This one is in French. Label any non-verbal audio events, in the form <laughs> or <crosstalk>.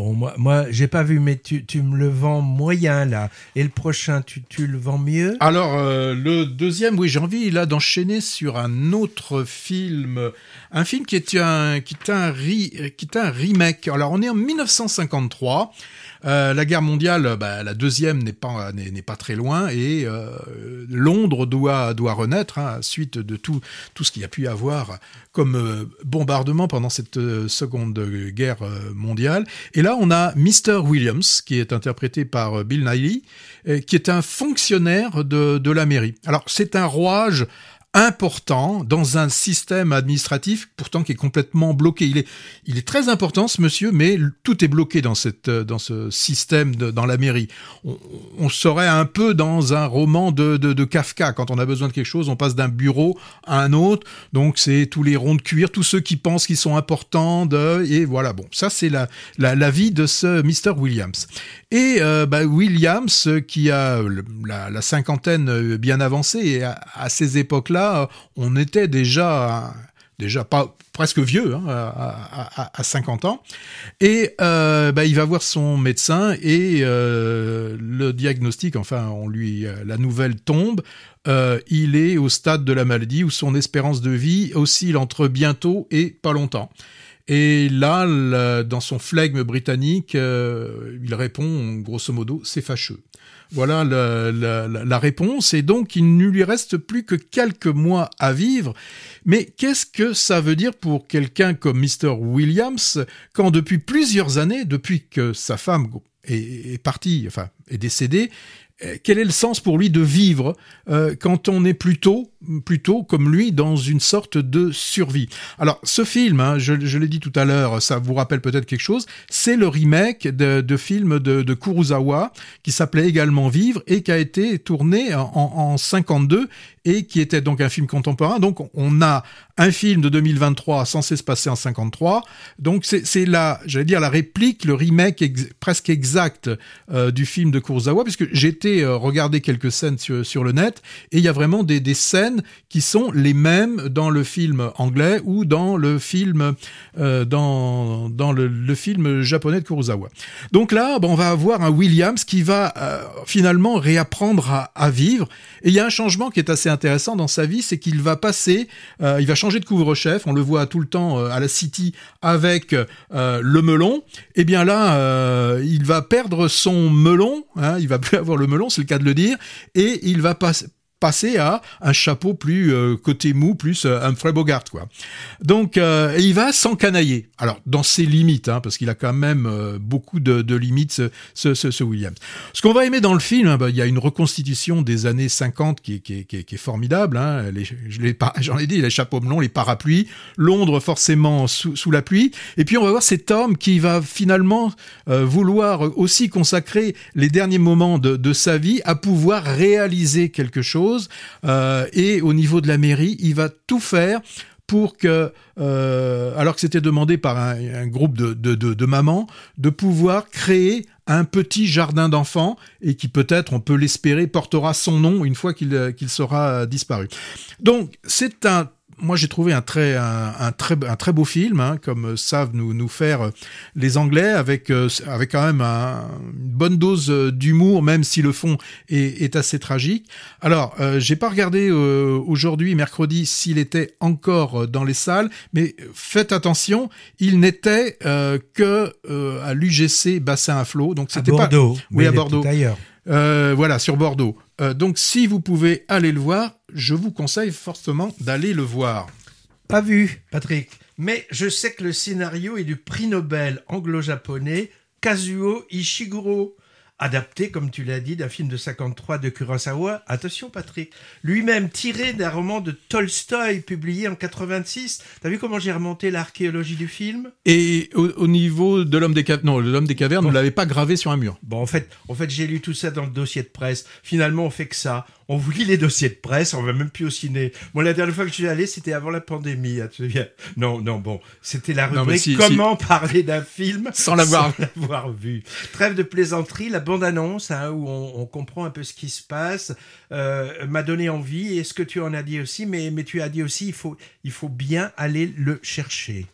Bon, moi, moi j'ai pas vu, mais tu, tu, me le vends moyen là. Et le prochain, tu, tu le vends mieux? Alors, euh, le deuxième, oui, j'ai envie là d'enchaîner sur un autre film. Un film qui est un, qui est un, qui est un remake. Alors, on est en 1953. Euh, la guerre mondiale, bah, la deuxième n'est pas n'est pas très loin et euh, Londres doit doit renaître hein, suite de tout tout ce qu'il y a pu avoir comme euh, bombardement pendant cette euh, seconde guerre mondiale. Et là, on a Mr. Williams qui est interprété par Bill Nighy, qui est un fonctionnaire de de la mairie. Alors c'est un rouage important dans un système administratif pourtant qui est complètement bloqué. Il est, très important ce monsieur, mais tout est bloqué dans dans ce système dans la mairie. On, serait un peu dans un roman de, Kafka. Quand on a besoin de quelque chose, on passe d'un bureau à un autre. Donc c'est tous les ronds de cuir, tous ceux qui pensent qu'ils sont importants. Et voilà, bon, ça c'est la, vie de ce Mr. Williams. Et euh, bah, Williams, qui a la, cinquantaine bien avancée, et à ces époques-là, on était déjà déjà pas presque vieux, hein, à, 50 ans, et euh, bah, il va voir son médecin et euh, le diagnostic, enfin, on lui euh, la nouvelle tombe. il est au stade de la maladie où son espérance de vie oscille entre bientôt et pas longtemps. Et là, dans son flegme britannique, il répond grosso modo, c'est fâcheux. Voilà la, réponse. Et donc, il ne lui reste plus que quelques mois à vivre. Mais qu'est-ce que ça veut dire pour quelqu'un comme Mr. Williams quand depuis plusieurs années, depuis que sa femme est, est partie, enfin, est décédée, euh, quel est le sens pour lui de vivre euh, quand on est plutôt, plutôt comme lui dans une sorte de survie? Alors ce film, hein, je, l'ai dit tout à l'heure, ça vous rappelle peut-être quelque chose, c'est le remake de, de film de, de, Kurosawa qui s'appelait également Vivre et qui a été tourné en, en 52 et qui était donc un film contemporain. Donc on a un film de 2023 censé se passer en 53. Donc c'est la, j'allais dire la réplique, le remake presque exact euh, du film de Kurosawa, puisque été euh, regarder quelques scènes sur, sur, le net et il y a vraiment des, des, scènes qui sont les mêmes dans le film anglais ou dans le film euh, dans dans le, film japonais de Kurosawa. Donc là, bon, on va avoir un Williams qui va euh, finalement réapprendre à, à, vivre et il y a un changement qui est assez intéressant dans sa vie, c'est qu'il va passer, euh, il va changer de couvre-chef. On le voit tout le temps euh, à la City avec euh, le melon. Et eh bien là, il va perdre son melon. Hein, il va <laughs> plus avoir le melon, c'est le cas de le dire, et il va passer passer à un chapeau plus euh, côté mou, plus euh, un Humphrey Bogart, quoi. Donc, euh, il va s'encanailler. Alors, dans ses limites, hein, parce qu'il a quand même beaucoup de, de limites, ce, ce, ce, Williams. Ce qu'on va aimer dans le film, hein, bah, il y a une reconstitution des années 50 qui, qui, qui, qui est formidable. Hein, les, j'en ai dit, les chapeaux melons, les parapluies, Londres forcément sous, sous, la pluie. Et puis, on va voir cet homme qui va finalement vouloir aussi consacrer les derniers moments de, de sa vie à pouvoir réaliser quelque chose euh, et au niveau de la mairie, il va tout faire pour que, euh, alors que c'était demandé par un, groupe de, de, mamans, de pouvoir créer un petit jardin d'enfants et qui peut-être, on peut l'espérer, portera son nom une fois qu'il qu'il sera disparu. Donc c'est un moi j'ai trouvé un très un, très un très beau film, hein, comme savent nous nous faire euh, les Anglais, avec euh, avec quand même un, une bonne dose euh, d'humour, même si le fond est, est assez tragique. Alors j'ai pas regardé aujourd'hui mercredi s'il était encore dans les salles, mais faites attention, il n'était que à l'UGC Bassin à flot, donc c'était pas oui, à Bordeaux. D'ailleurs. Euh, voilà, sur Bordeaux. Euh, donc si vous pouvez aller le voir, je vous conseille fortement d'aller le voir. Pas vu, Patrick. Mais je sais que le scénario est du prix Nobel anglo-japonais Kazuo Ishiguro adapté, comme tu l'as dit, d'un film de 53 de Kurosawa. Attention, Patrick. Lui-même tiré d'un roman de Tolstoï publié en 86. T'as vu comment j'ai remonté l'archéologie du film? Et au, niveau de l'homme des cavernes, non, l'homme des cavernes, bon. ne l'avait pas gravé sur un mur. Bon, en fait, en fait, j'ai lu tout ça dans le dossier de presse. Finalement, on fait que ça on vous lit les dossiers de presse, on va même plus au ciné. Moi, la dernière fois que je suis allé, c'était avant la pandémie. Hein, non, non, bon, c'était la rubrique Comment parler d'un film <laughs> sans l'avoir vu. Trêve de plaisanterie, la bande-annonce hein, où on, comprend un peu ce qui se passe euh, m'a donné envie. Et ce que tu en as dit aussi, mais, mais tu as dit aussi, il faut, il faut bien aller le chercher.